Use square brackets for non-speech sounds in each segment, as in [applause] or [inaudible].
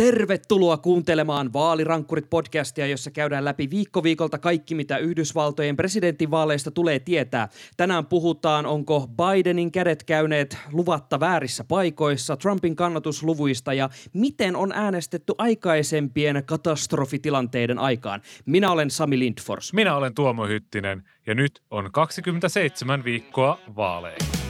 Tervetuloa kuuntelemaan Vaalirankkurit-podcastia, jossa käydään läpi viikko viikolta kaikki, mitä Yhdysvaltojen presidentinvaaleista tulee tietää. Tänään puhutaan, onko Bidenin kädet käyneet luvatta väärissä paikoissa, Trumpin kannatusluvuista ja miten on äänestetty aikaisempien katastrofitilanteiden aikaan. Minä olen Sami Lindfors. Minä olen Tuomo Hyttinen ja nyt on 27 viikkoa vaaleihin.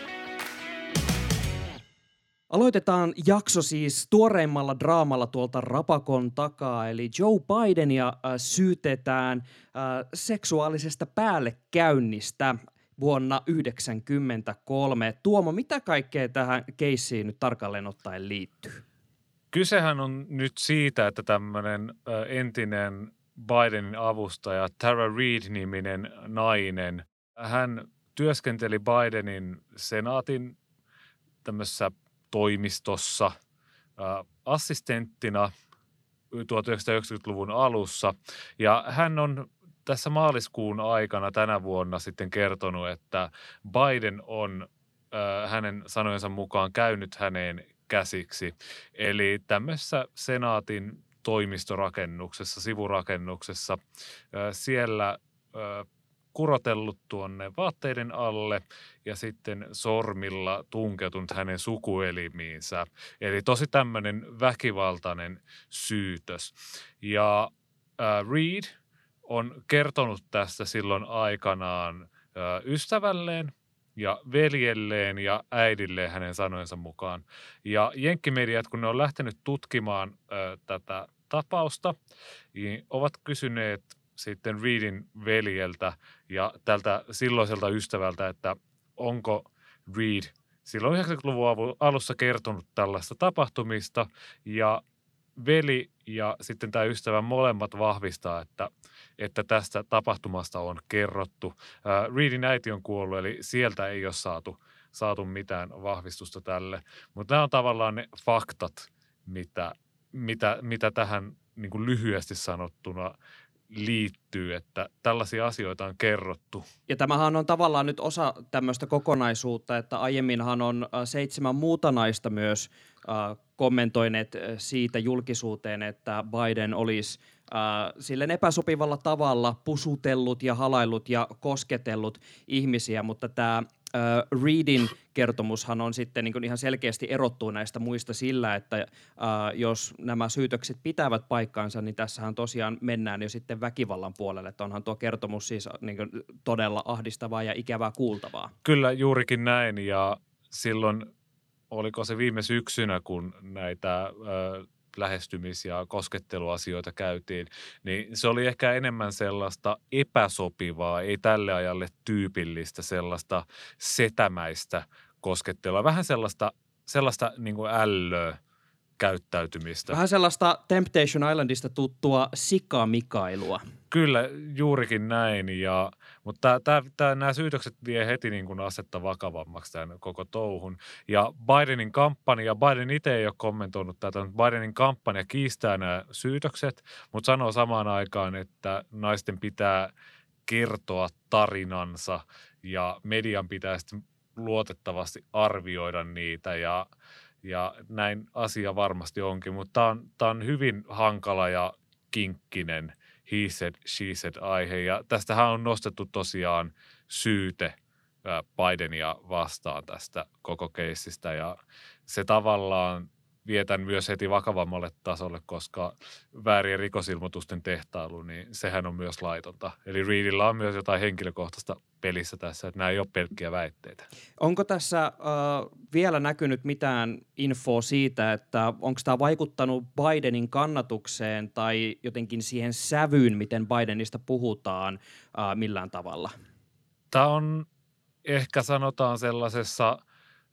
Aloitetaan jakso siis tuoreimmalla draamalla tuolta Rapakon takaa, eli Joe Bidenia äh, syytetään äh, seksuaalisesta päällekäynnistä vuonna 1993. Tuomo, mitä kaikkea tähän keissiin nyt tarkalleen ottaen liittyy? Kysehän on nyt siitä, että tämmöinen ö, entinen Bidenin avustaja Tara Reid-niminen nainen, hän työskenteli Bidenin senaatin tämmöisessä toimistossa assistenttina 1990-luvun alussa. Ja hän on tässä maaliskuun aikana tänä vuonna sitten kertonut, että Biden on hänen sanojensa mukaan käynyt häneen käsiksi. Eli tämmöisessä senaatin toimistorakennuksessa, sivurakennuksessa, siellä kurotellut tuonne vaatteiden alle ja sitten sormilla tunkeutunut hänen sukuelimiinsä. Eli tosi tämmöinen väkivaltainen syytös. Ja äh, Reed on kertonut tästä silloin aikanaan äh, ystävälleen ja veljelleen ja äidilleen hänen sanojensa mukaan. Ja jenkkimediat, kun ne on lähtenyt tutkimaan tätä tapausta, niin ovat kysyneet sitten Reedin veljeltä ja tältä silloiselta ystävältä, että onko Reed silloin 90-luvun avu- alussa kertonut tällaista tapahtumista ja veli ja sitten tämä ystävä molemmat vahvistaa, että, että tästä tapahtumasta on kerrottu. Reedin äiti on kuollut, eli sieltä ei ole saatu, saatu mitään vahvistusta tälle. Mutta nämä on tavallaan ne faktat, mitä, mitä, mitä tähän niin kuin lyhyesti sanottuna liittyy, että tällaisia asioita on kerrottu. Ja tämähän on tavallaan nyt osa tämmöistä kokonaisuutta, että aiemminhan on äh, seitsemän muuta naista myös äh, kommentoineet äh, siitä julkisuuteen, että Biden olisi äh, silleen epäsopivalla tavalla pusutellut ja halaillut ja kosketellut ihmisiä, mutta tämä äh, Reedin kertomushan on sitten niin ihan selkeästi erottuu näistä muista sillä, että äh, jos nämä syytökset pitävät paikkaansa, niin tässähän tosiaan mennään jo sitten väkivallan puolelle. Että onhan tuo kertomus siis niin todella ahdistavaa ja ikävää kuultavaa. Kyllä juurikin näin ja silloin oliko se viime syksynä, kun näitä ö, lähestymis- ja kosketteluasioita käytiin, niin se oli ehkä enemmän sellaista epäsopivaa, ei tälle ajalle tyypillistä sellaista setämäistä koskettelua. Vähän sellaista, sellaista niin kuin ällöä käyttäytymistä. Vähän sellaista Temptation Islandista tuttua sikamikailua. Kyllä, juurikin näin. Ja, mutta tää, tää, nämä syytökset vie heti niin kuin asetta vakavammaksi tämän koko touhun. Ja Bidenin kampanja, Biden itse ei ole kommentoinut tätä, mutta Bidenin kampanja kiistää nämä syytökset, mutta sanoo samaan aikaan, että naisten pitää kertoa tarinansa ja median pitää sitten luotettavasti arvioida niitä ja, ja näin asia varmasti onkin, mutta tämä on, on hyvin hankala ja kinkkinen he said, she said aihe. Ja tästähän on nostettu tosiaan syyte Bidenia vastaan tästä koko keissistä. Ja se tavallaan vietän myös heti vakavammalle tasolle, koska väärien rikosilmoitusten tehtailu, niin sehän on myös laitonta. Eli Reedillä on myös jotain henkilökohtaista pelissä tässä, että nämä ei ole pelkkiä väitteitä. Onko tässä äh, vielä näkynyt mitään infoa siitä, että onko tämä vaikuttanut Bidenin kannatukseen tai jotenkin siihen sävyyn, miten Bidenista puhutaan äh, millään tavalla? Tämä on ehkä sanotaan sellaisessa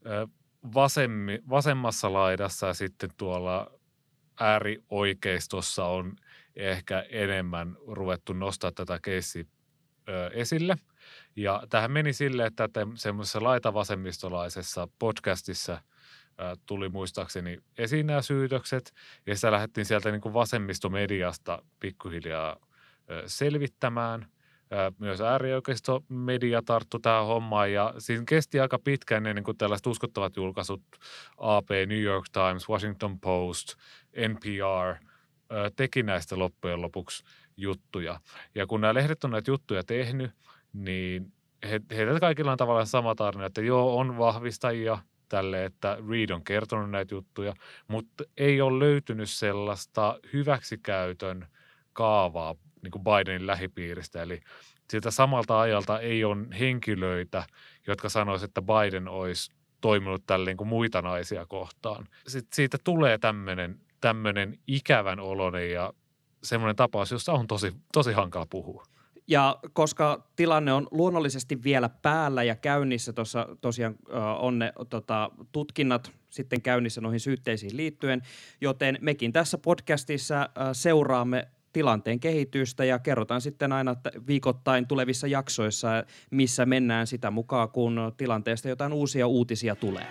ö, vasemmi, vasemmassa laidassa ja sitten tuolla äärioikeistossa on ehkä enemmän ruvettu nostaa tätä keissiä esille. Ja tähän meni sille, että semmoisessa laitavasemmistolaisessa podcastissa tuli muistaakseni esiin nämä syytökset, ja sitä lähdettiin sieltä niin kuin vasemmistomediasta pikkuhiljaa selvittämään – myös äärioikeistomedia tarttu tähän hommaan ja siinä kesti aika pitkään ennen kuin tällaiset uskottavat julkaisut AP, New York Times, Washington Post, NPR teki näistä loppujen lopuksi juttuja. Ja kun nämä lehdet on näitä juttuja tehnyt, niin he, heillä kaikilla on tavallaan sama tarina, että joo, on vahvistajia tälle, että Reed on kertonut näitä juttuja, mutta ei ole löytynyt sellaista hyväksikäytön kaavaa niin kuin Bidenin lähipiiristä. Eli siltä samalta ajalta ei ole henkilöitä, jotka sanoisivat, että Biden olisi toiminut tälleen kuin muita naisia kohtaan. Sitten siitä tulee tämmöinen, tämmöinen ikävän oloinen ja semmoinen tapaus, jossa on tosi, tosi hankala puhua. Ja koska tilanne on luonnollisesti vielä päällä ja käynnissä, tuossa tosiaan on ne tota, tutkinnat sitten käynnissä noihin syytteisiin liittyen, joten mekin tässä podcastissa seuraamme tilanteen kehitystä ja kerrotaan sitten aina viikoittain tulevissa jaksoissa, missä mennään sitä mukaan, kun tilanteesta jotain uusia uutisia tulee.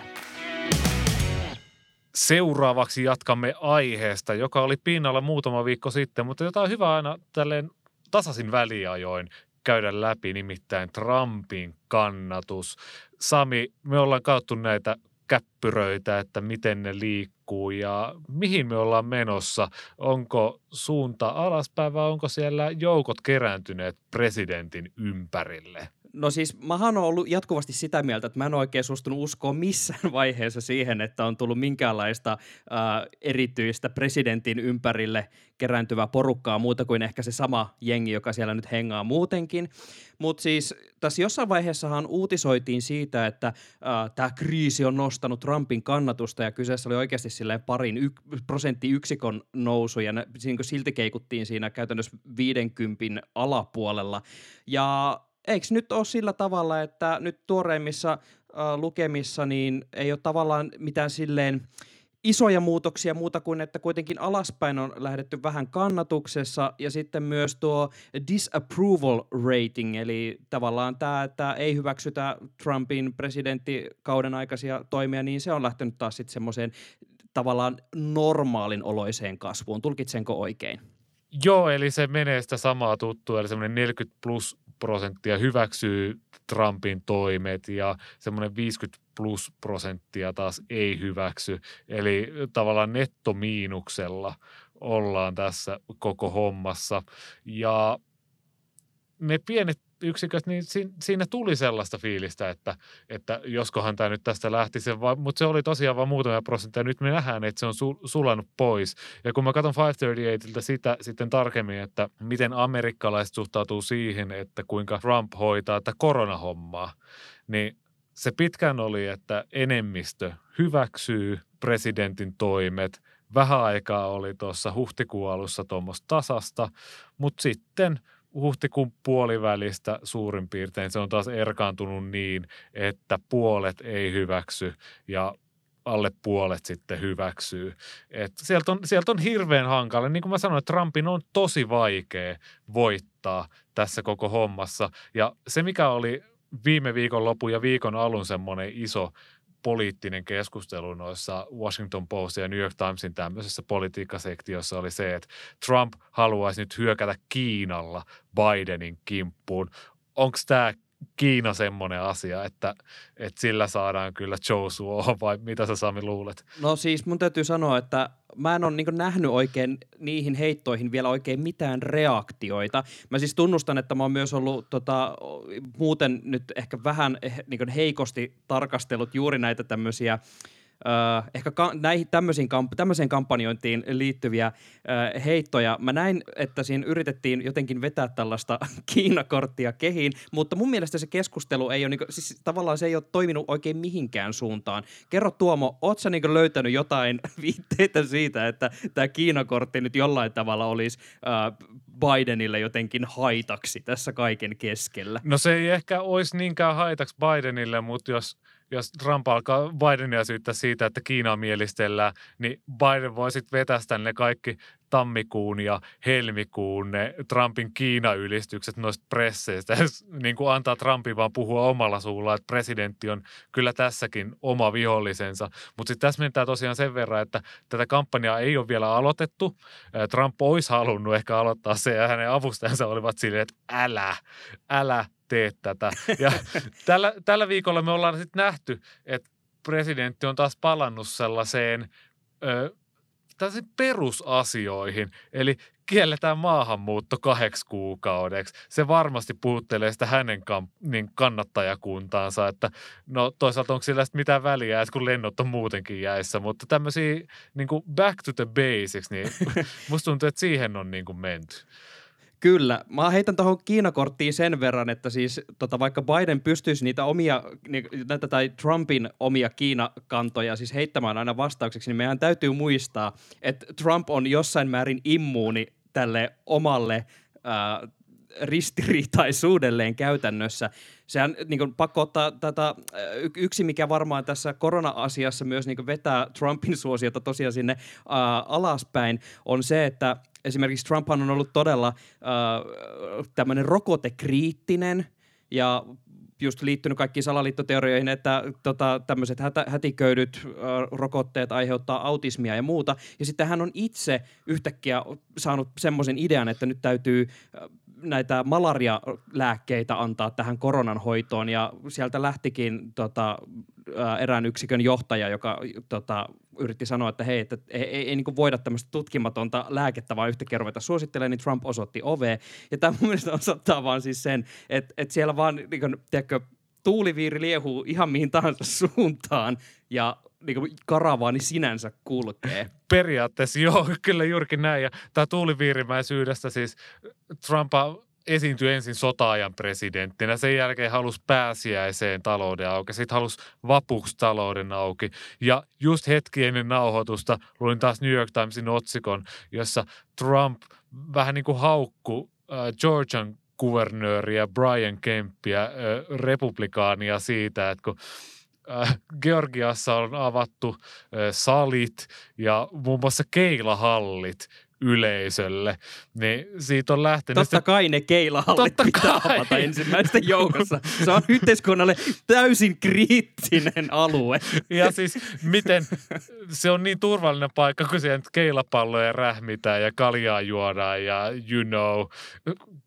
Seuraavaksi jatkamme aiheesta, joka oli pinnalla muutama viikko sitten, mutta jota on hyvä aina tälleen tasaisin väliajoin käydä läpi, nimittäin Trumpin kannatus. Sami, me ollaan kauttu näitä käppyröitä, että miten ne liikkuu ja mihin me ollaan menossa. Onko suunta alaspäin vai onko siellä joukot kerääntyneet presidentin ympärille? No siis mä oon ollut jatkuvasti sitä mieltä, että mä en oikein suostunut uskoa missään [laughs] vaiheessa siihen, että on tullut minkäänlaista äh, erityistä presidentin ympärille kerääntyvää porukkaa muuta kuin ehkä se sama jengi, joka siellä nyt hengaa muutenkin. Mutta siis tässä jossain vaiheessahan uutisoitiin siitä, että äh, tämä kriisi on nostanut Trumpin kannatusta ja kyseessä oli oikeasti silleen parin yk- prosenttiyksikön nousu ja ne, niin silti keikuttiin siinä käytännössä 50 alapuolella. Ja eikö nyt ole sillä tavalla, että nyt tuoreimmissa äh, lukemissa niin ei ole tavallaan mitään silleen isoja muutoksia muuta kuin, että kuitenkin alaspäin on lähdetty vähän kannatuksessa ja sitten myös tuo disapproval rating, eli tavallaan tämä, että ei hyväksytä Trumpin presidenttikauden aikaisia toimia, niin se on lähtenyt taas sitten semmoiseen tavallaan normaalin oloiseen kasvuun. Tulkitsenko oikein? Joo, eli se menee sitä samaa tuttua, eli semmoinen 40 plus prosenttia hyväksyy Trumpin toimet ja semmoinen 50 plus prosenttia taas ei hyväksy. Eli tavallaan nettomiinuksella ollaan tässä koko hommassa. Ja ne pienet yksiköt, niin siinä tuli sellaista fiilistä, että, että joskohan tämä nyt tästä lähti, se mutta se oli tosiaan vain muutamia prosentteja. Nyt me nähdään, että se on sul, sulanut pois. Ja kun mä katson 538 sitä sitten tarkemmin, että miten amerikkalaiset suhtautuu siihen, että kuinka Trump hoitaa tätä koronahommaa, niin se pitkään oli, että enemmistö hyväksyy presidentin toimet. Vähän aikaa oli tuossa huhtikuun alussa tuommoista tasasta, mutta sitten – huhtikuun puolivälistä suurin piirtein se on taas erkaantunut niin, että puolet ei hyväksy ja alle puolet sitten hyväksyy. Et sieltä, on, sieltä on hirveän hankala. Niin kuin mä sanoin, Trumpin on tosi vaikea voittaa tässä koko hommassa. Ja se, mikä oli viime viikon lopun ja viikon alun semmoinen iso poliittinen keskustelu noissa Washington Post ja New York Timesin tämmöisessä politiikkasektiossa oli se, että Trump haluaisi nyt hyökätä Kiinalla Bidenin kimppuun. Onko tämä Kiina semmoinen asia, että, että sillä saadaan kyllä Joshua vai mitä sä Sami luulet? No siis mun täytyy sanoa, että mä en ole niin nähnyt oikein niihin heittoihin vielä oikein mitään reaktioita. Mä siis tunnustan, että mä oon myös ollut tota, muuten nyt ehkä vähän niin heikosti tarkastellut juuri näitä tämmöisiä äh, ehkä ka- näihin tämmöisiin kamp- tämmöiseen kampanjointiin liittyviä äh, heittoja. Mä näin, että siinä yritettiin jotenkin vetää tällaista [laughs] Kiinakorttia kehiin, mutta mun mielestä se keskustelu ei ole, niinku, siis tavallaan se ei ole toiminut oikein mihinkään suuntaan. Kerro Tuomo, oot sä niinku löytänyt jotain [laughs] viitteitä siitä, että tämä Kiinakortti nyt jollain tavalla olisi äh, Bidenille jotenkin haitaksi tässä kaiken keskellä? No se ei ehkä olisi niinkään haitaksi Bidenille, mutta jos – jos Trump alkaa Bidenia syyttää siitä, että Kiinaa mielistellään, niin Biden voi sitten vetästä ne kaikki tammikuun ja helmikuun ne Trumpin Kiina-ylistykset noista presseistä. [laughs] niin kuin antaa Trumpin vaan puhua omalla suulla, että presidentti on kyllä tässäkin oma vihollisensa. Mutta sitten tässä mentää tosiaan sen verran, että tätä kampanjaa ei ole vielä aloitettu. Trump olisi halunnut ehkä aloittaa se ja hänen avustajansa olivat silleen, että älä, älä tee tätä. Ja [laughs] tällä, tällä viikolla me ollaan sitten nähty, että presidentti on taas palannut sellaiseen ö, perusasioihin. Eli kielletään maahanmuutto kahdeksi kuukaudeksi. Se varmasti puhuttelee sitä hänen kam- niin kannattajakuntaansa, että no toisaalta onko sillä mitään väliä, että kun lennot on muutenkin jäissä, mutta tämmöisiä niin back to the basics, niin [laughs] musta tuntuu, että siihen on niin kuin menty. Kyllä. Mä heitän tuohon Kiinakorttiin sen verran, että siis tota, vaikka Biden pystyisi niitä omia, näitä tai Trumpin omia Kiinakantoja siis heittämään aina vastaukseksi, niin meidän täytyy muistaa, että Trump on jossain määrin immuuni tälle omalle ää, ristiriitaisuudelleen käytännössä. Sehän niin kuin, pakko ottaa tätä, yksi mikä varmaan tässä korona-asiassa myös niin kuin, vetää Trumpin suosiota tosiaan sinne ää, alaspäin, on se, että esimerkiksi Trump on ollut todella äh, tämmöinen rokotekriittinen ja just liittynyt kaikkiin salaliittoteorioihin, että tota, tämmöiset hätä, hätiköydyt äh, rokotteet aiheuttaa autismia ja muuta. Ja sitten hän on itse yhtäkkiä saanut semmoisen idean, että nyt täytyy äh, näitä malarialääkkeitä antaa tähän koronan hoitoon ja sieltä lähtikin tota, erään yksikön johtaja, joka tota, yritti sanoa, että hei, että ei, ei, ei niin voida tämmöistä tutkimatonta lääkettä vaan yhtäkkiä ruveta suosittelemaan, niin Trump osoitti ove. Ja tämä mun mielestä osoittaa vaan siis sen, että, että siellä vaan, niin kuin, tiedätkö, tuuliviiri liehuu ihan mihin tahansa suuntaan ja niin karavaani sinänsä kulkee. Periaatteessa joo, [laughs] kyllä juurikin näin. Ja tämä tuuliviirimäisyydestä siis Trump esiintyi ensin sotaajan presidenttinä, sen jälkeen halusi pääsiäiseen talouden auki, sitten halusi vapuksi talouden auki. Ja just hetki ennen nauhoitusta luin taas New York Timesin otsikon, jossa Trump vähän niin kuin haukku äh, Georgian kuvernööriä Brian Kemppiä, äh, republikaania siitä, että kun äh, Georgiassa on avattu äh, salit ja muun muassa keilahallit yleisölle, niin siitä on lähtenyt... Totta kai ne keilahallit Totta pitää kai. avata ensimmäisten joukossa. Se on yhteiskunnalle täysin kriittinen alue. Ja siis miten se on niin turvallinen paikka, kun siellä keilapalloja rähmitään ja kaljaa juodaan ja you know,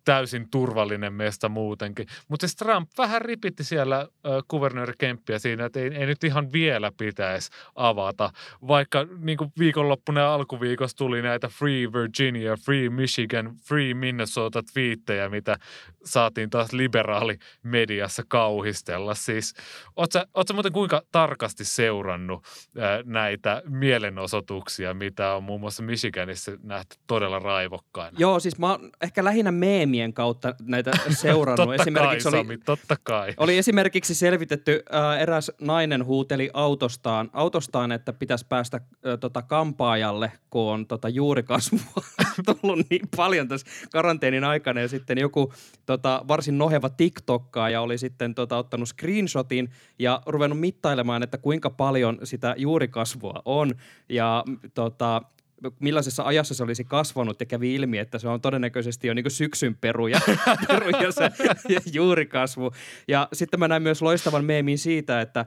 täysin turvallinen mesta muutenkin. Mutta siis Trump vähän ripitti siellä äh, kuvernööri Kemppiä siinä, että ei, ei nyt ihan vielä pitäisi avata, vaikka niin viikonloppuna ja alkuviikossa tuli näitä Free Virginia, Free Michigan, Free Minnesota twiittejä, mitä saatiin taas liberaali mediassa kauhistella. Siis, ootko muuten kuinka tarkasti seurannut äh, näitä mielenosoituksia, mitä on muun muassa Michiganissa nähty todella raivokkaina? Joo, siis mä oon ehkä lähinnä meemien kautta näitä [laughs] seurannut. totta esimerkiksi kai, oli, Sami, totta kai. Oli esimerkiksi selvitetty, äh, eräs nainen huuteli autostaan, autostaan että pitäisi päästä äh, tota, kampaajalle, kun on tota, juurikasvua [laughs] tullut niin paljon tässä karanteenin aikana. Ja sitten joku tota, varsin noheva TikTokkaaja oli sitten tota, ottanut screenshotin ja ruvennut mittailemaan, että kuinka paljon sitä juurikasvua on. Ja tota, millaisessa ajassa se olisi kasvanut ja kävi ilmi, että se on todennäköisesti jo niin syksyn peruja, [laughs] peruja se juurikasvu. Ja sitten mä näin myös loistavan meemin siitä, että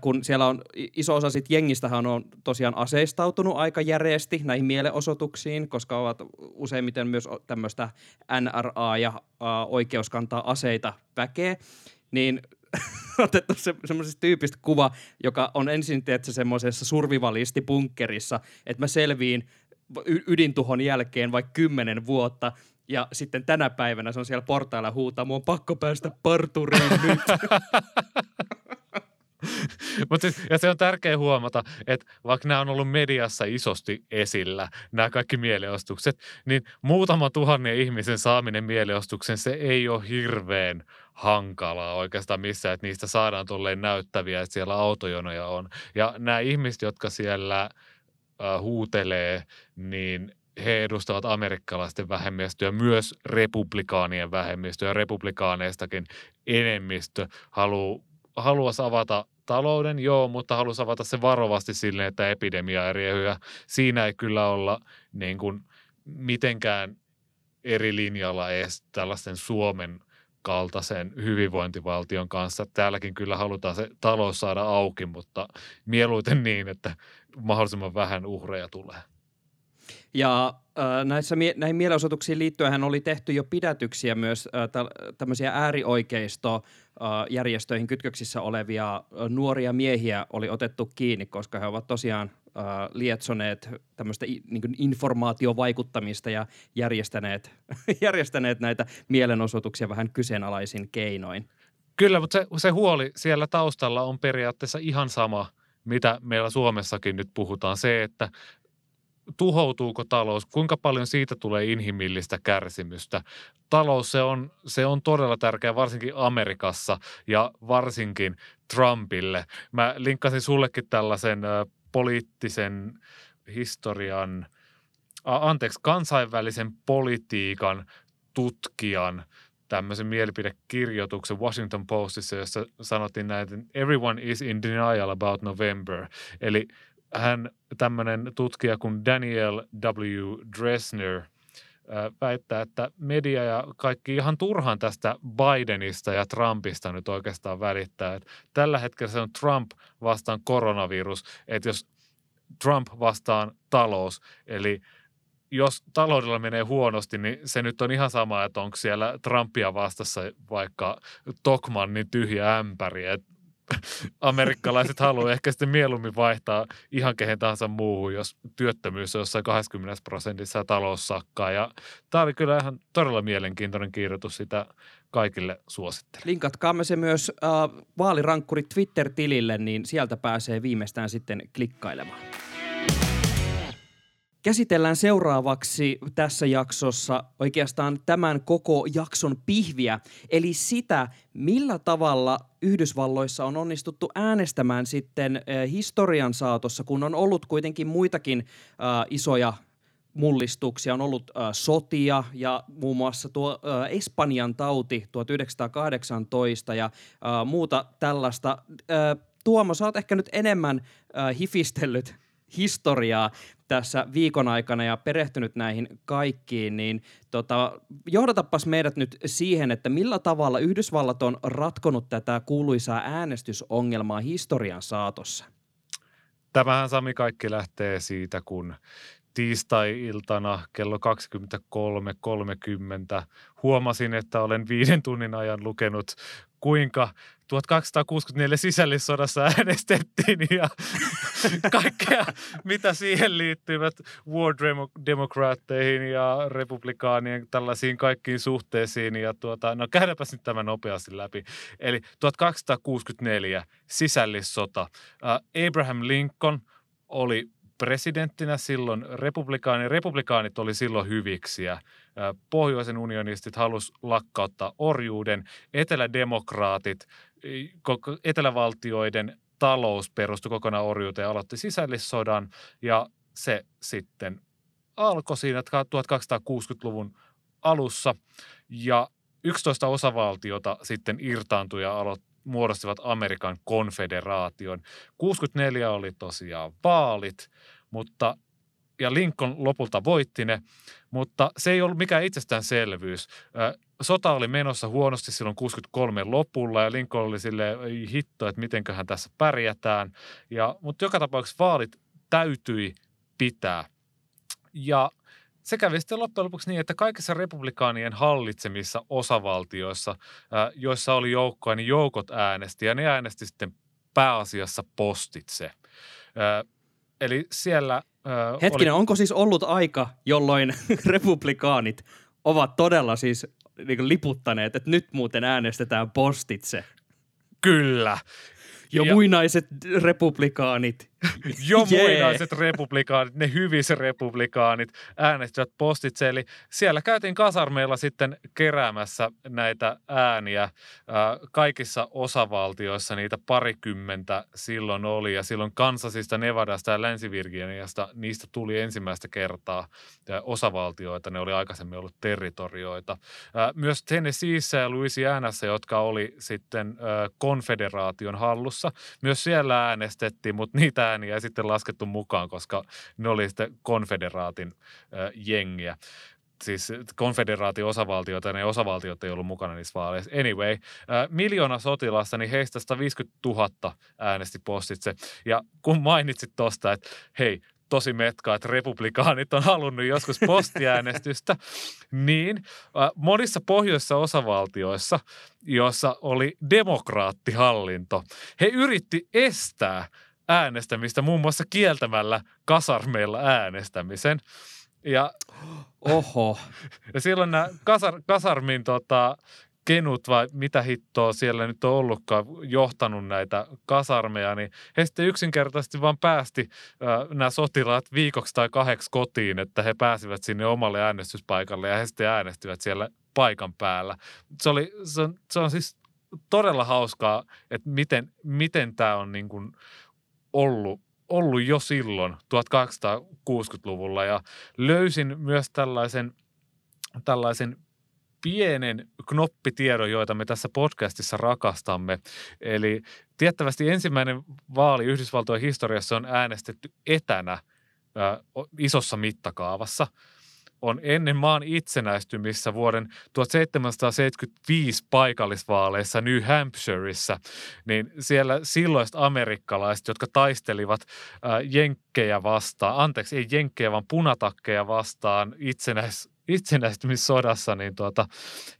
kun siellä on iso osa sit jengistähän on tosiaan aseistautunut aika järeästi näihin mielenosoituksiin, koska ovat useimmiten myös tämmöistä NRA ja oikeus kantaa aseita väkeä, niin [laughs] otettu se, semmoisesta tyypistä kuva, joka on ensin tietysti semmoisessa survivalistibunkkerissa, että mä selviin ydintuhon jälkeen vaikka kymmenen vuotta, ja sitten tänä päivänä se on siellä portailla huutaa, mun on pakko päästä parturiin nyt. [laughs] [laughs] Mut siis, ja se on tärkeää huomata, että vaikka nämä on ollut mediassa isosti esillä, nämä kaikki mieleostukset, niin muutama tuhannen ihmisen saaminen mieleostuksen, se ei ole hirveän hankalaa oikeastaan missään, että niistä saadaan tulleen näyttäviä, että siellä autojonoja on. Ja nämä ihmiset, jotka siellä äh, huutelee, niin he edustavat amerikkalaisten vähemmistöä, myös republikaanien vähemmistöä. Republikaaneistakin enemmistö haluaa haluaisi avata talouden, joo, mutta halusi avata se varovasti silleen, että epidemia ei riehy. Ja siinä ei kyllä olla niin kuin, mitenkään eri linjalla edes tällaisten Suomen kaltaisen hyvinvointivaltion kanssa. Täälläkin kyllä halutaan se talous saada auki, mutta mieluiten niin, että mahdollisimman vähän uhreja tulee. Ja äh, näissä, näihin mielenosoituksiin liittyen oli tehty jo pidätyksiä myös äh, tämmöisiä äärioikeisto järjestöihin kytköksissä olevia nuoria miehiä oli otettu kiinni, koska he ovat tosiaan lietsoneet tämmöistä niin informaatiovaikuttamista ja järjestäneet, [laughs] järjestäneet näitä mielenosoituksia vähän kyseenalaisin keinoin. Kyllä, mutta se, se huoli siellä taustalla on periaatteessa ihan sama, mitä meillä Suomessakin nyt puhutaan. Se, että tuhoutuuko talous, kuinka paljon siitä tulee inhimillistä kärsimystä. Talous se on, se on todella tärkeä, varsinkin Amerikassa ja varsinkin Trumpille. Mä linkkasin sullekin tällaisen poliittisen historian, anteeksi, kansainvälisen politiikan tutkijan tämmöisen mielipidekirjoituksen Washington Postissa, jossa sanottiin näin, että everyone is in denial about November. Eli hän, tämmöinen tutkija kuin Daniel W. Dresner, väittää, että media ja kaikki ihan turhaan tästä Bidenista ja Trumpista nyt oikeastaan välittää. Että tällä hetkellä se on Trump vastaan koronavirus, että jos Trump vastaan talous, eli jos taloudella menee huonosti, niin se nyt on ihan sama, että onko siellä Trumpia vastassa vaikka Tokmannin tyhjä ämpäri. Et amerikkalaiset haluaa ehkä sitten mieluummin vaihtaa ihan kehen tahansa muuhun, jos työttömyys on jossain 20 prosentissa ja talous sakkaa. Ja tämä oli kyllä ihan todella mielenkiintoinen kirjoitus, sitä kaikille suosittelen. Linkatkaamme se myös äh, vaalirankkuri Twitter-tilille, niin sieltä pääsee viimeistään sitten klikkailemaan. Käsitellään seuraavaksi tässä jaksossa oikeastaan tämän koko jakson pihviä, eli sitä, millä tavalla Yhdysvalloissa on onnistuttu äänestämään sitten eh, historian saatossa, kun on ollut kuitenkin muitakin äh, isoja mullistuksia, on ollut äh, sotia ja muun muassa tuo äh, Espanjan tauti 1918 ja äh, muuta tällaista. Äh, Tuomo, sä oot ehkä nyt enemmän äh, hifistellyt historiaa tässä viikon aikana ja perehtynyt näihin kaikkiin, niin tota, johdatapas meidät nyt siihen, että millä tavalla Yhdysvallat on ratkonut tätä kuuluisaa äänestysongelmaa historian saatossa. Tämähän Sami kaikki lähtee siitä, kun tiistai-iltana kello 23.30 huomasin, että olen viiden tunnin ajan lukenut kuinka 1264 sisällissodassa äänestettiin ja [laughs] kaikkea, mitä siihen liittyvät war demokraatteihin ja republikaanien tällaisiin kaikkiin suhteisiin. Ja tuota, no käydäpäs nyt tämä nopeasti läpi. Eli 1264 sisällissota. Abraham Lincoln oli presidenttinä silloin republikaani. Republikaanit oli silloin hyviksiä. Pohjoisen unionistit halus lakkauttaa orjuuden. Etelädemokraatit, etelävaltioiden talous perustui kokonaan orjuuteen ja aloitti sisällissodan. Ja se sitten alkoi siinä 1260-luvun alussa. Ja 11 osavaltiota sitten irtaantui ja aloitti muodostivat Amerikan konfederaation. 64 oli tosiaan vaalit, mutta ja Lincoln lopulta voitti ne, mutta se ei ollut mikään itsestäänselvyys. Sota oli menossa huonosti silloin 63 lopulla ja Lincoln oli silleen, ei hitto, että mitenköhän tässä pärjätään. Ja, mutta joka tapauksessa vaalit täytyi pitää. Ja se kävi sitten loppujen lopuksi niin, että kaikissa republikaanien hallitsemissa osavaltioissa, joissa oli joukkoja, niin joukot äänesti ja ne äänesti sitten pääasiassa postitse. Eli siellä Hetkinen, oli... onko siis ollut aika, jolloin [laughs] republikaanit ovat todella siis niin liputtaneet, että nyt muuten äänestetään postitse? Kyllä. Jo ja... muinaiset republikaanit [laughs] jo Jee. muinaiset republikaanit, ne hyvissä republikaanit äänestivät postitse. Eli siellä käytiin kasarmeilla sitten keräämässä näitä ääniä. Ää, Kaikissa osavaltioissa niitä parikymmentä silloin oli ja silloin Kansasista, Nevadasta ja Länsi-Virginiasta niistä tuli ensimmäistä kertaa ää, osavaltioita. Ne oli aikaisemmin ollut territorioita. Ää, Myös Tennesseeissä ja Louisianassa, jotka oli sitten konfederaation hallussa, myös siellä äänestettiin, mutta niitä ääniä ei sitten laskettu mukaan, koska ne oli sitten konfederaatin ää, jengiä siis konfederaatin osavaltioita, ja ne osavaltiot ei ollut mukana niissä vaaleissa. Anyway, ää, miljoona sotilasta, niin heistä 150 000 äänesti postitse. Ja kun mainitsit tuosta, että hei, tosi metkaa, että republikaanit on halunnut joskus postiäänestystä, [laughs] niin monissa pohjoisissa osavaltioissa, jossa oli demokraattihallinto, he yritti estää äänestämistä muun muassa kieltämällä kasarmeilla äänestämisen. Ja Oho. [laughs] ja silloin nämä kasar, kasarmin tota, kenut vai mitä hittoa siellä nyt on ollutkaan johtanut näitä kasarmeja, niin he sitten yksinkertaisesti vaan päästi äh, nämä sotilaat viikoksi tai kahdeksi kotiin, että he pääsivät sinne omalle äänestyspaikalle ja he sitten äänestivät siellä paikan päällä. Se, oli, se, on, se on siis todella hauskaa, että miten, miten tämä on niin kuin ollut ollut jo silloin 1860-luvulla ja löysin myös tällaisen, tällaisen pienen knoppitiedon, joita me tässä podcastissa rakastamme. Eli tiettävästi ensimmäinen vaali Yhdysvaltojen historiassa on äänestetty etänä ä, isossa mittakaavassa on ennen maan itsenäistymistä vuoden 1775 paikallisvaaleissa New Hampshireissa, niin siellä silloiset amerikkalaiset, jotka taistelivat jenkkejä vastaan, anteeksi, ei jenkkejä, vaan punatakkeja vastaan itsenäis, itsenäistymissodassa, niin tuota,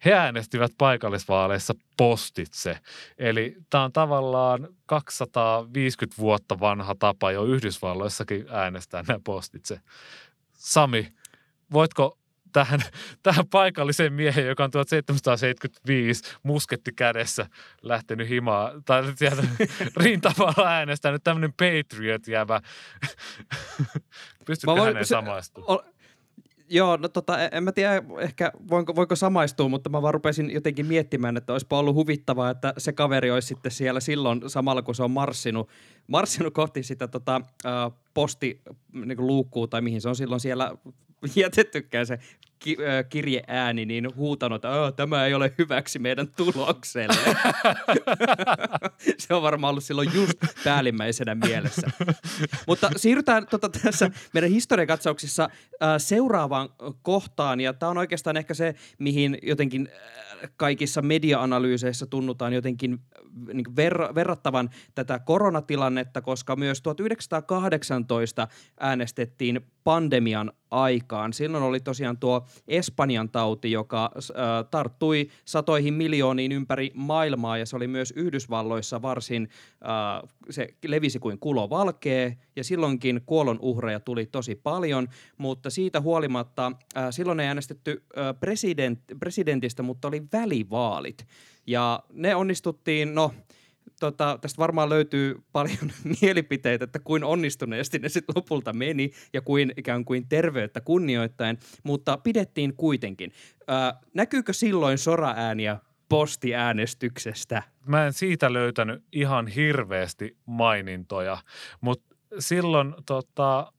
he äänestivät paikallisvaaleissa postitse. Eli tämä on tavallaan 250 vuotta vanha tapa jo Yhdysvalloissakin äänestää nämä postitse. Sami, voitko tähän, [laughs] tähän paikalliseen miehen, joka on 1775 musketti kädessä lähtenyt himaa, tai [laughs] sieltä rintamalla äänestänyt tämmöinen Patriot-jävä. [laughs] Pystytkö Mä voin- häneen se- samaistumaan? O- Joo, no tota, en- en mä tiedä ehkä voinko, voinko samaistua, mutta mä vaan rupesin jotenkin miettimään, että olisipa ollut huvittavaa, että se kaveri olisi sitten siellä silloin samalla, kun se on marssinut, marssinut kohti sitä tota, posti niin luukkuu tai mihin se on silloin siellä [laughs] jätettykään se ki, ää, kirjeääni, niin huutanut, että "Aa, tämä ei ole hyväksi meidän tulokselle. [laughs] se on varmaan ollut silloin just päällimmäisenä mielessä. Mutta siirrytään tota, tässä meidän historiakatsauksissa äh, seuraavaan kohtaan, ja tämä on oikeastaan ehkä se, mihin jotenkin äh, kaikissa media-analyyseissä tunnutaan jotenkin äh, niin ver- verrattavan tätä koronatilannetta, koska myös 1918 äänestettiin pandemian aikaan. Silloin oli tosiaan tuo Espanjan tauti, joka äh, tarttui satoihin miljooniin ympäri maailmaa, ja se oli myös Yhdysvalloissa varsin, äh, se levisi kuin kulo valkee, ja silloinkin kuolon uhreja tuli tosi paljon, mutta siitä huolimatta äh, silloin ei äänestetty äh, president, presidentistä, mutta oli välivaalit. Ja ne onnistuttiin, no tota, tästä varmaan löytyy paljon [laughs] mielipiteitä, että kuin onnistuneesti ne sitten lopulta meni ja kuin ikään kuin terveyttä kunnioittaen, mutta pidettiin kuitenkin. Ää, näkyykö silloin soraääniä postiäänestyksestä? Mä en siitä löytänyt ihan hirveästi mainintoja, mutta silloin tota,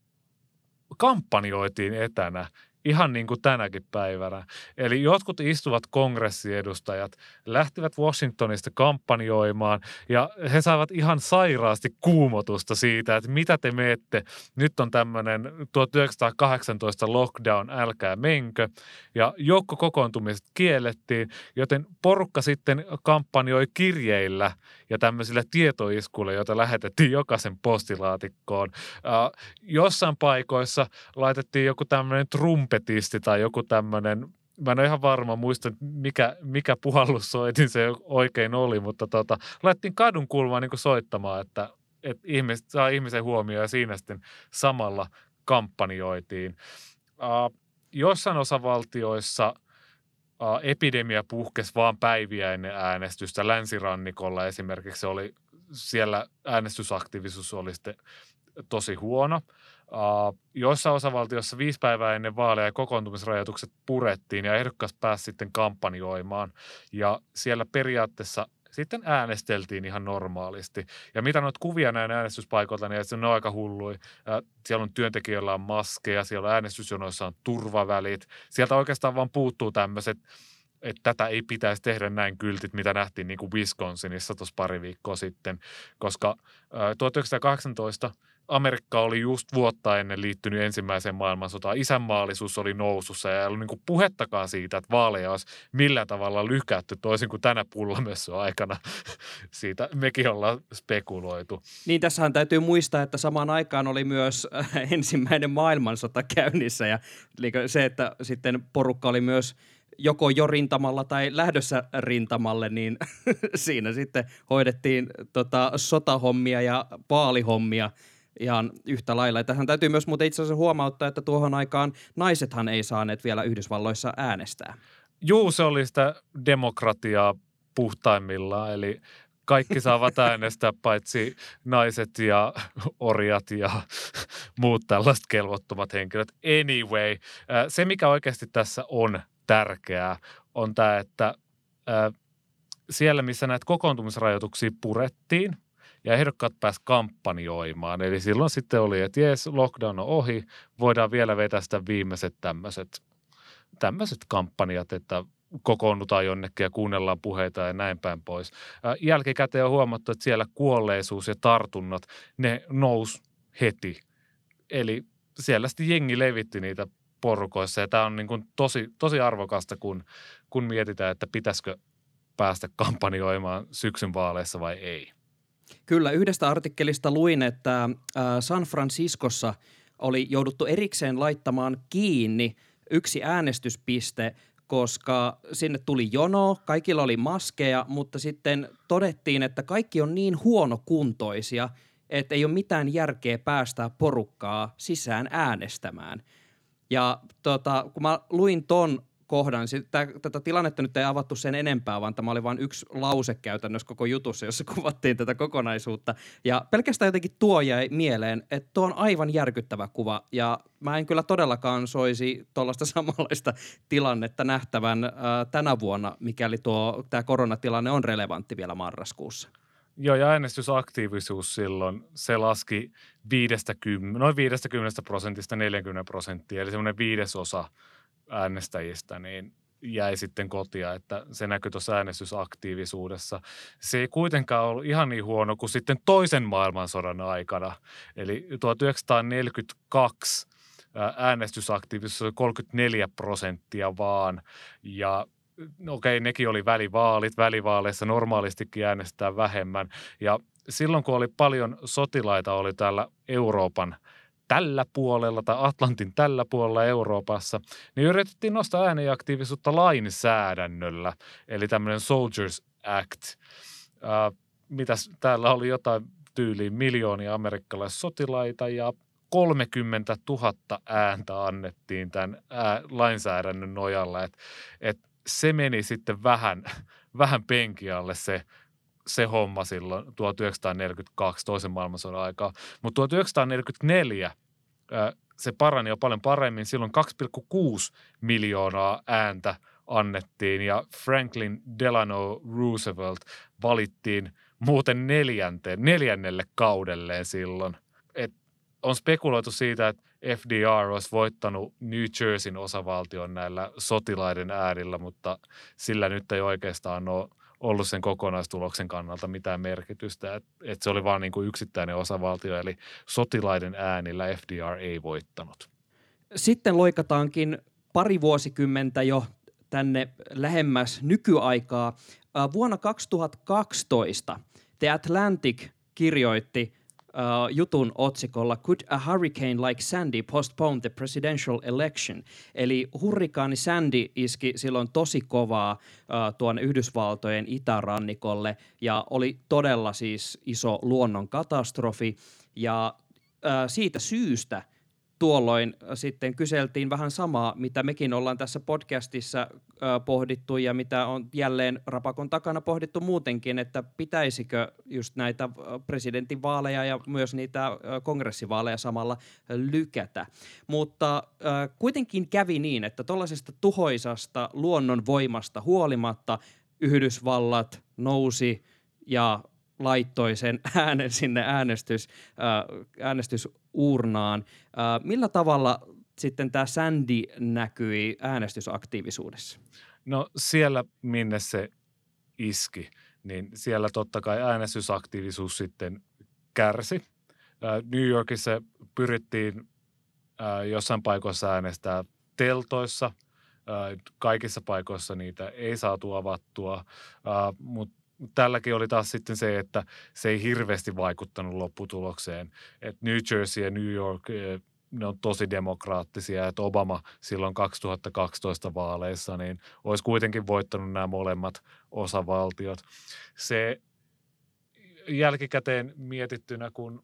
kampanjoitiin etänä ihan niin kuin tänäkin päivänä. Eli jotkut istuvat kongressiedustajat lähtivät Washingtonista kampanjoimaan ja he saivat ihan sairaasti kuumotusta siitä, että mitä te meette. Nyt on tämmöinen 1918 lockdown, älkää menkö. Ja joukkokokoontumiset kiellettiin, joten porukka sitten kampanjoi kirjeillä ja tämmöisillä tietoiskuilla, joita lähetettiin jokaisen postilaatikkoon. Jossain paikoissa laitettiin joku tämmöinen trumpetisti tai joku tämmöinen Mä en ole ihan varma, muista mikä, mikä puhallussoitin se oikein oli, mutta tota, laitettiin kadun kulmaan niin soittamaan, että, että ihmiset, saa ihmisen huomioon ja siinä sitten samalla kampanjoitiin. Jossain osavaltioissa epidemia puhkesi vaan päiviä ennen äänestystä. Länsirannikolla esimerkiksi oli, siellä äänestysaktiivisuus oli sitten tosi huono. Uh, joissa osavaltiossa viisi päivää ennen vaaleja kokoontumisrajoitukset purettiin ja ehdokas pääsi sitten kampanjoimaan. Ja siellä periaatteessa sitten äänesteltiin ihan normaalisti. Ja mitä noita kuvia näin äänestyspaikoilta, niin se on aika hullui. Siellä on työntekijöillä on maskeja, siellä on äänestysjonoissa on turvavälit. Sieltä oikeastaan vaan puuttuu tämmöiset että tätä ei pitäisi tehdä näin kyltit, mitä nähtiin niin kuin Wisconsinissa tuossa pari viikkoa sitten, koska 1918 Amerikka oli just vuotta ennen liittynyt ensimmäiseen maailmansotaan. Isänmaallisuus oli nousussa ja ei ollut niin puhettakaan siitä, että vaaleja olisi millään tavalla lykätty toisin kuin tänä pullamessu aikana. [laughs] siitä mekin ollaan spekuloitu. Niin, tässähän täytyy muistaa, että samaan aikaan oli myös äh, ensimmäinen maailmansota käynnissä ja se, että sitten porukka oli myös joko jo rintamalla tai lähdössä rintamalle, niin [laughs] siinä sitten hoidettiin tota, sotahommia ja paalihommia – ihan yhtä lailla. Tähän täytyy myös muuten itse asiassa huomauttaa, että tuohon aikaan naisethan ei saaneet vielä Yhdysvalloissa äänestää. Juu, se oli sitä demokratiaa puhtaimmillaan, eli kaikki saavat [laughs] äänestää paitsi naiset ja orjat ja muut tällaiset kelvottomat henkilöt. Anyway, se mikä oikeasti tässä on tärkeää on tämä, että siellä missä näitä kokoontumisrajoituksia purettiin – ja ehdokkaat pääsivät kampanjoimaan. Eli silloin sitten oli, että jes, lockdown on ohi, voidaan vielä vetää sitä viimeiset tämmöiset, tämmöiset kampanjat, että kokoonnutaan jonnekin ja kuunnellaan puheita ja näin päin pois. Jälkikäteen on huomattu, että siellä kuolleisuus ja tartunnat, ne nous heti. Eli siellä sitten jengi levitti niitä porukoissa ja tämä on niin kuin tosi, tosi arvokasta, kun, kun mietitään, että pitäisikö päästä kampanjoimaan syksyn vaaleissa vai ei. Kyllä, yhdestä artikkelista luin, että San Franciscossa oli jouduttu erikseen laittamaan kiinni yksi äänestyspiste, koska sinne tuli jono, kaikilla oli maskeja, mutta sitten todettiin, että kaikki on niin huonokuntoisia, että ei ole mitään järkeä päästää porukkaa sisään äänestämään. Ja tota, kun mä luin ton kohdan. Sitä, tätä tilannetta nyt ei avattu sen enempää, vaan tämä oli vain yksi lause käytännössä koko jutussa, jossa [laughs] kuvattiin tätä kokonaisuutta. Ja pelkästään jotenkin tuo jäi mieleen, että tuo on aivan järkyttävä kuva. Ja mä en kyllä todellakaan soisi tuollaista [laughs] samanlaista tilannetta nähtävän äh, tänä vuonna, mikäli tuo tämä koronatilanne on relevantti vielä marraskuussa. Joo, ja äänestysaktiivisuus silloin, se laski 50, noin 50 prosentista 40 prosenttia, eli semmoinen viidesosa – äänestäjistä, niin jäi sitten kotia, että se näkyy tuossa äänestysaktiivisuudessa. Se ei kuitenkaan ollut ihan niin huono kuin sitten toisen maailmansodan aikana. Eli 1942 äänestysaktiivisuus oli 34 prosenttia vaan ja no okei, nekin oli välivaalit. Välivaaleissa normaalistikin äänestää vähemmän. Ja silloin, kun oli paljon sotilaita, oli täällä Euroopan – tällä puolella tai Atlantin tällä puolella Euroopassa, niin yritettiin nostaa ääniaktiivisuutta lainsäädännöllä, eli tämmöinen Soldiers Act. Äh, mitäs täällä oli jotain tyyliin miljoonia amerikkalaissotilaita ja 30 000 ääntä annettiin tämän ää, lainsäädännön nojalla. Et, et se meni sitten vähän, [laughs] vähän penkialle se se homma silloin 1942 toisen maailmansodan aikaa. Mutta 1944 se parani jo paljon paremmin. Silloin 2,6 miljoonaa ääntä annettiin ja Franklin Delano Roosevelt valittiin muuten neljänteen, neljännelle kaudelleen silloin. Et on spekuloitu siitä, että FDR olisi voittanut New Jerseyn osavaltion näillä sotilaiden äärillä, mutta sillä nyt ei oikeastaan ole ollut sen kokonaistuloksen kannalta mitään merkitystä. Että et se oli vain niin kuin yksittäinen osavaltio, eli sotilaiden äänillä FDR ei voittanut. Sitten loikataankin pari vuosikymmentä jo tänne lähemmäs nykyaikaa. Vuonna 2012 The Atlantic kirjoitti uh, jutun otsikolla Could a hurricane like Sandy postpone the presidential election? Eli hurrikaani Sandy iski silloin tosi kovaa uh, tuon Yhdysvaltojen itärannikolle ja oli todella siis iso luonnon katastrofi. Ja uh, siitä syystä tuolloin sitten kyseltiin vähän samaa, mitä mekin ollaan tässä podcastissa pohdittu ja mitä on jälleen rapakon takana pohdittu muutenkin, että pitäisikö just näitä presidentinvaaleja ja myös niitä kongressivaaleja samalla lykätä. Mutta kuitenkin kävi niin, että tuollaisesta tuhoisasta luonnon voimasta huolimatta Yhdysvallat nousi ja laittoi sen äänen sinne äänestys, äänestysuurnaan. Millä tavalla sitten tämä Sandy näkyi äänestysaktiivisuudessa? No siellä, minne se iski, niin siellä totta kai äänestysaktiivisuus sitten kärsi. New Yorkissa pyrittiin jossain paikoissa äänestää teltoissa. Kaikissa paikoissa niitä ei saatu avattua, mutta tälläkin oli taas sitten se, että se ei hirveästi vaikuttanut lopputulokseen. Et New Jersey ja New York ne on tosi demokraattisia, että Obama silloin 2012 vaaleissa niin olisi kuitenkin voittanut nämä molemmat osavaltiot. Se jälkikäteen mietittynä, kun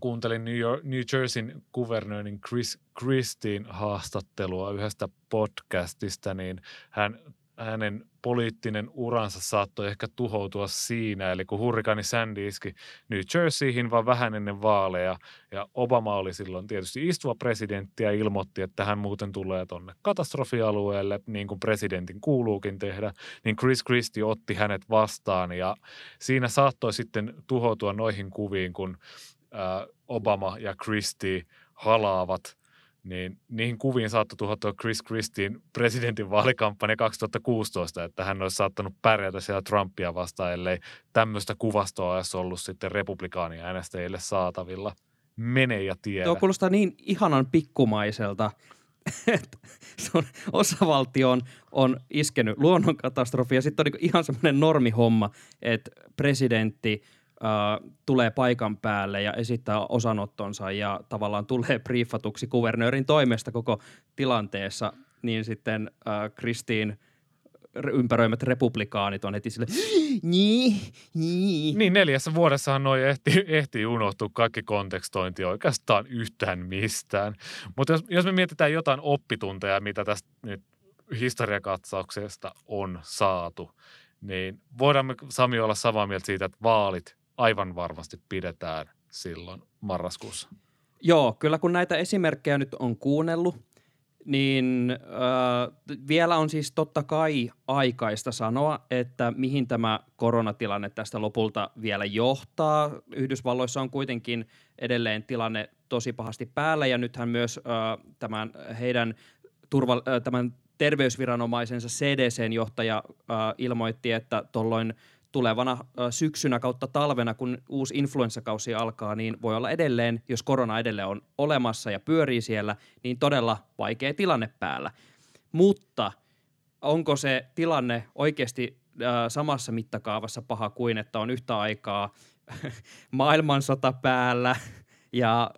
kuuntelin New, York, New Jerseyn kuvernöörin Chris Christine haastattelua yhdestä podcastista, niin hän hänen poliittinen uransa saattoi ehkä tuhoutua siinä. Eli kun hurrikaani Sandy iski New Jerseyhin vaan vähän ennen vaaleja ja Obama oli silloin tietysti istuva presidentti ja ilmoitti, että hän muuten tulee tuonne katastrofialueelle niin kuin presidentin kuuluukin tehdä, niin Chris Christie otti hänet vastaan ja siinä saattoi sitten tuhoutua noihin kuviin, kun Obama ja Christie halaavat – niin niihin kuviin saattoi tuhottua Chris Christin presidentin vaalikampanja 2016, että hän olisi saattanut pärjätä siellä Trumpia vastaan, ellei tämmöistä kuvastoa olisi ollut sitten republikaanien äänestäjille saatavilla. Mene ja tiedä. Tuo kuulostaa niin ihanan pikkumaiselta, [laughs] on, osavaltio on, on iskenyt luonnonkatastrofi ja sitten on niin ihan semmoinen normihomma, että presidentti – tulee paikan päälle ja esittää osanottonsa ja tavallaan tulee briefatuksi kuvernöörin toimesta koko tilanteessa, niin sitten Kristiin ympäröimät republikaanit on heti sille, niin, niin. Niin neljässä vuodessahan noin ehti, ehti unohtua kaikki kontekstointi oikeastaan yhtään mistään. Mutta jos, jos me mietitään jotain oppitunteja, mitä tästä nyt historiakatsauksesta on saatu, niin voidaan me Sami olla samaa mieltä siitä, että vaalit aivan varmasti pidetään silloin marraskuussa. Joo, kyllä kun näitä esimerkkejä nyt on kuunnellut, niin äh, vielä on siis totta kai aikaista sanoa, että mihin tämä koronatilanne tästä lopulta vielä johtaa. Yhdysvalloissa on kuitenkin edelleen tilanne tosi pahasti päällä ja nythän myös äh, tämän heidän turva, äh, tämän terveysviranomaisensa CDCn johtaja äh, ilmoitti, että tuolloin tulevana syksynä kautta talvena, kun uusi influenssakausi alkaa, niin voi olla edelleen, jos korona edelleen on olemassa ja pyörii siellä, niin todella vaikea tilanne päällä. Mutta onko se tilanne oikeasti samassa mittakaavassa paha kuin, että on yhtä aikaa [laughs] maailmansota päällä ja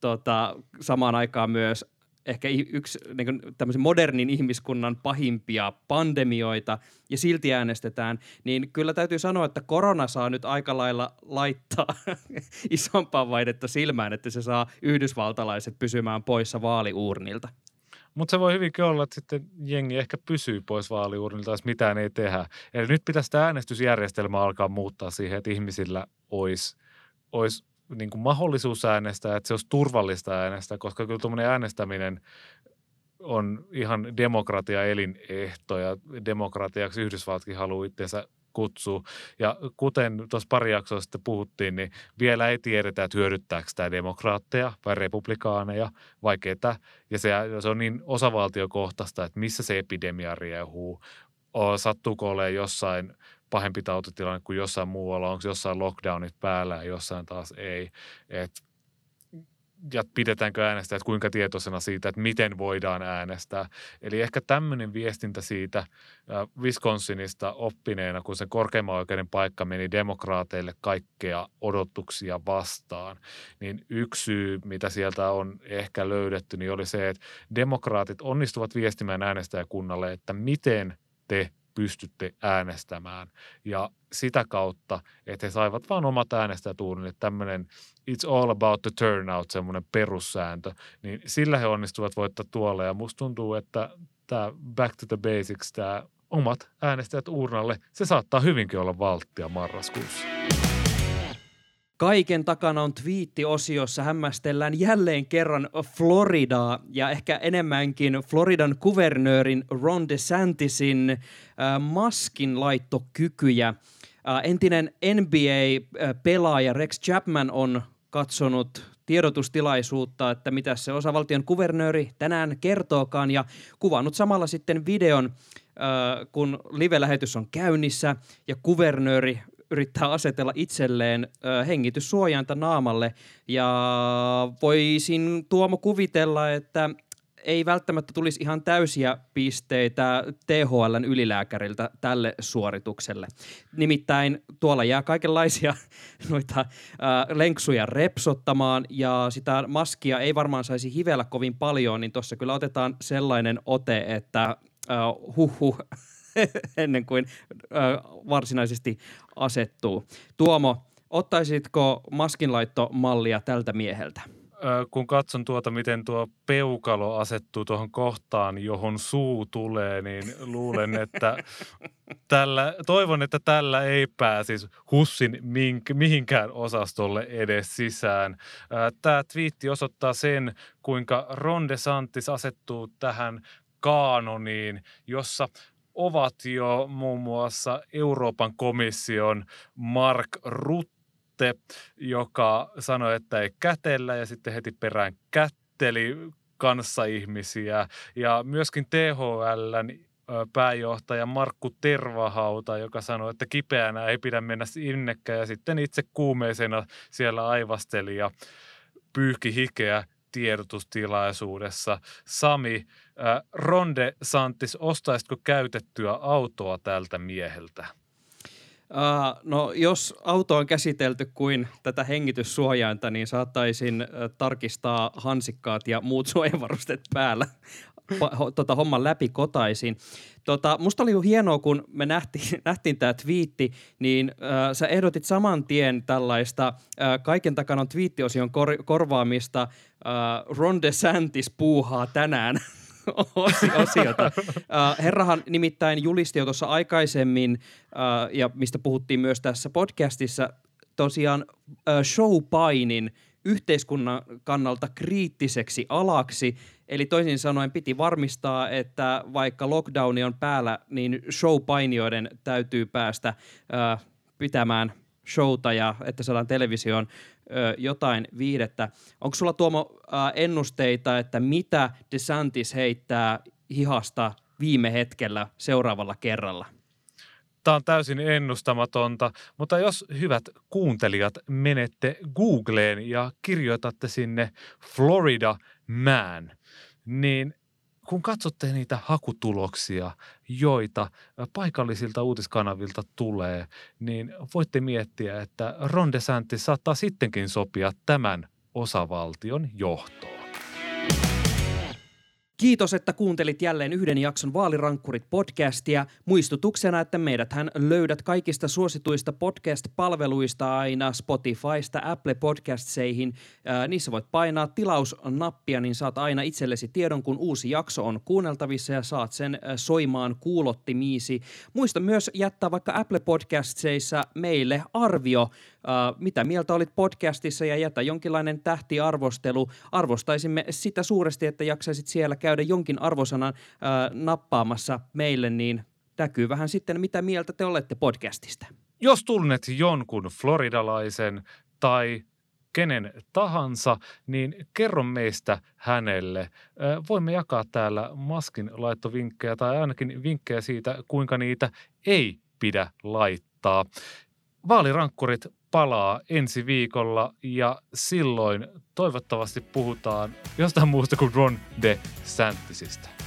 tota, samaan aikaan myös ehkä yksi niin kuin tämmöisen modernin ihmiskunnan pahimpia pandemioita ja silti äänestetään, niin kyllä täytyy sanoa, että korona saa nyt aika lailla laittaa [laughs] isompaa vaihdetta silmään, että se saa yhdysvaltalaiset pysymään poissa vaaliuurnilta. Mutta se voi hyvinkin olla, että sitten jengi ehkä pysyy pois vaaliuurnilta, jos mitään ei tehdä. Eli nyt pitäisi tämä äänestysjärjestelmä alkaa muuttaa siihen, että ihmisillä olisi, olisi niin kuin mahdollisuus äänestää, että se olisi turvallista äänestää, koska kyllä tuommoinen äänestäminen on ihan demokratia elinehto ja demokratiaksi Yhdysvallatkin haluaa itseensä kutsua. Ja kuten tuossa pari jaksoa sitten puhuttiin, niin vielä ei tiedetä, että hyödyttääkö tämä demokraatteja vai republikaaneja vai ketä. Ja se, se on niin osavaltiokohtaista, että missä se epidemia riehuu. Sattuuko olemaan jossain pahempi tautitilanne kuin jossain muualla, onko jossain lockdownit päällä ja jossain taas ei. Et, ja pidetäänkö äänestäjät kuinka tietoisena siitä, että miten voidaan äänestää. Eli ehkä tämmöinen viestintä siitä Wisconsinista oppineena, kun se korkeimman oikeuden paikka meni demokraateille kaikkea odotuksia vastaan, niin yksi syy, mitä sieltä on ehkä löydetty, niin oli se, että demokraatit onnistuvat viestimään äänestäjäkunnalle, että miten te pystytte äänestämään. Ja sitä kautta, että he saivat vain omat äänestäjätuunille tämmöinen it's all about the turnout, semmoinen perussääntö, niin sillä he onnistuvat voittaa tuolla. Ja musta tuntuu, että tämä back to the basics, tämä omat äänestäjät urnalle, se saattaa hyvinkin olla valttia marraskuussa. Kaiken takana on twiittiosiossa hämmästellään jälleen kerran Floridaa ja ehkä enemmänkin Floridan kuvernöörin Ron DeSantisin äh, maskinlaittokykyjä. Äh, entinen NBA-pelaaja Rex Chapman on katsonut tiedotustilaisuutta, että mitä se osavaltion kuvernööri tänään kertookaan ja kuvannut samalla sitten videon, äh, kun live-lähetys on käynnissä ja kuvernööri yrittää asetella itselleen ö, hengityssuojainta naamalle. Ja voisin Tuomo kuvitella, että ei välttämättä tulisi ihan täysiä pisteitä THLn ylilääkäriltä tälle suoritukselle. Nimittäin tuolla jää kaikenlaisia [laughs] noita äh, lenksuja repsottamaan ja sitä maskia ei varmaan saisi hivellä kovin paljon, niin tuossa kyllä otetaan sellainen ote, että äh, huhu [laughs] ennen kuin ö, varsinaisesti asettuu. Tuomo, ottaisitko maskinlaittomallia tältä mieheltä? kun katson tuota, miten tuo peukalo asettuu tuohon kohtaan, johon suu tulee, niin luulen, että [laughs] tällä, toivon, että tällä ei pääsisi Hussin mink, mihinkään osastolle edes sisään. Tämä twiitti osoittaa sen, kuinka Ron DeSantis asettuu tähän kaanoniin, jossa ovat jo muun muassa Euroopan komission Mark Rutte, joka sanoi, että ei kätellä ja sitten heti perään kätteli kanssaihmisiä. Ja myöskin THLn pääjohtaja Markku Tervahauta, joka sanoi, että kipeänä ei pidä mennä innekään ja sitten itse kuumeisena siellä aivasteli ja pyyhki hikeä tiedotustilaisuudessa. Sami, Ronde Santis, ostaisitko käytettyä autoa tältä mieheltä? Uh, no jos auto on käsitelty kuin tätä hengityssuojainta, niin saattaisin uh, tarkistaa hansikkaat ja muut [laughs] suojavarusteet päällä tota, homman läpi kotaisin. Tota, musta oli hienoa, kun me [laughs] nähtiin, nähtiin tämä twiitti, niin äh, sä ehdotit saman tien tällaista äh, kaiken takana on twiittiosion kor- korvaamista äh, Ron DeSantis puuhaa tänään [laughs] [laughs] osiota. Äh, herrahan nimittäin julisti jo tuossa aikaisemmin, äh, ja mistä puhuttiin myös tässä podcastissa, tosiaan äh, showpainin yhteiskunnan kannalta kriittiseksi alaksi. Eli toisin sanoen piti varmistaa, että vaikka lockdowni on päällä, niin showpainijoiden täytyy päästä pitämään showta ja että saadaan televisioon ö, jotain viidettä. Onko sulla Tuomo äh, ennusteita, että mitä DeSantis heittää hihasta viime hetkellä seuraavalla kerralla? Tämä on täysin ennustamatonta, mutta jos hyvät kuuntelijat menette Googleen ja kirjoitatte sinne Florida Man, niin kun katsotte niitä hakutuloksia, joita paikallisilta uutiskanavilta tulee, niin voitte miettiä, että Ron DeSantis saattaa sittenkin sopia tämän osavaltion johtoon. Kiitos, että kuuntelit jälleen yhden jakson Vaalirankkurit podcastia. Muistutuksena, että meidät hän löydät kaikista suosituista podcast-palveluista aina Spotifysta Apple Podcastseihin. Niissä voit painaa tilausnappia, niin saat aina itsellesi tiedon, kun uusi jakso on kuunneltavissa ja saat sen soimaan kuulottimiisi. Muista myös jättää vaikka Apple Podcastseissa meille arvio mitä mieltä olit podcastissa ja jätä jonkinlainen tähtiarvostelu. Arvostaisimme sitä suuresti, että jaksaisit siellä käydä jonkin arvosanan uh, nappaamassa meille, niin näkyy vähän sitten, mitä mieltä te olette podcastista. Jos tunnet jonkun floridalaisen tai kenen tahansa, niin kerro meistä hänelle. Voimme jakaa täällä maskin laittovinkkejä tai ainakin vinkkejä siitä, kuinka niitä ei pidä laittaa. Vaalirankkurit palaa ensi viikolla ja silloin toivottavasti puhutaan jostain muusta kuin Ron DeSantisista.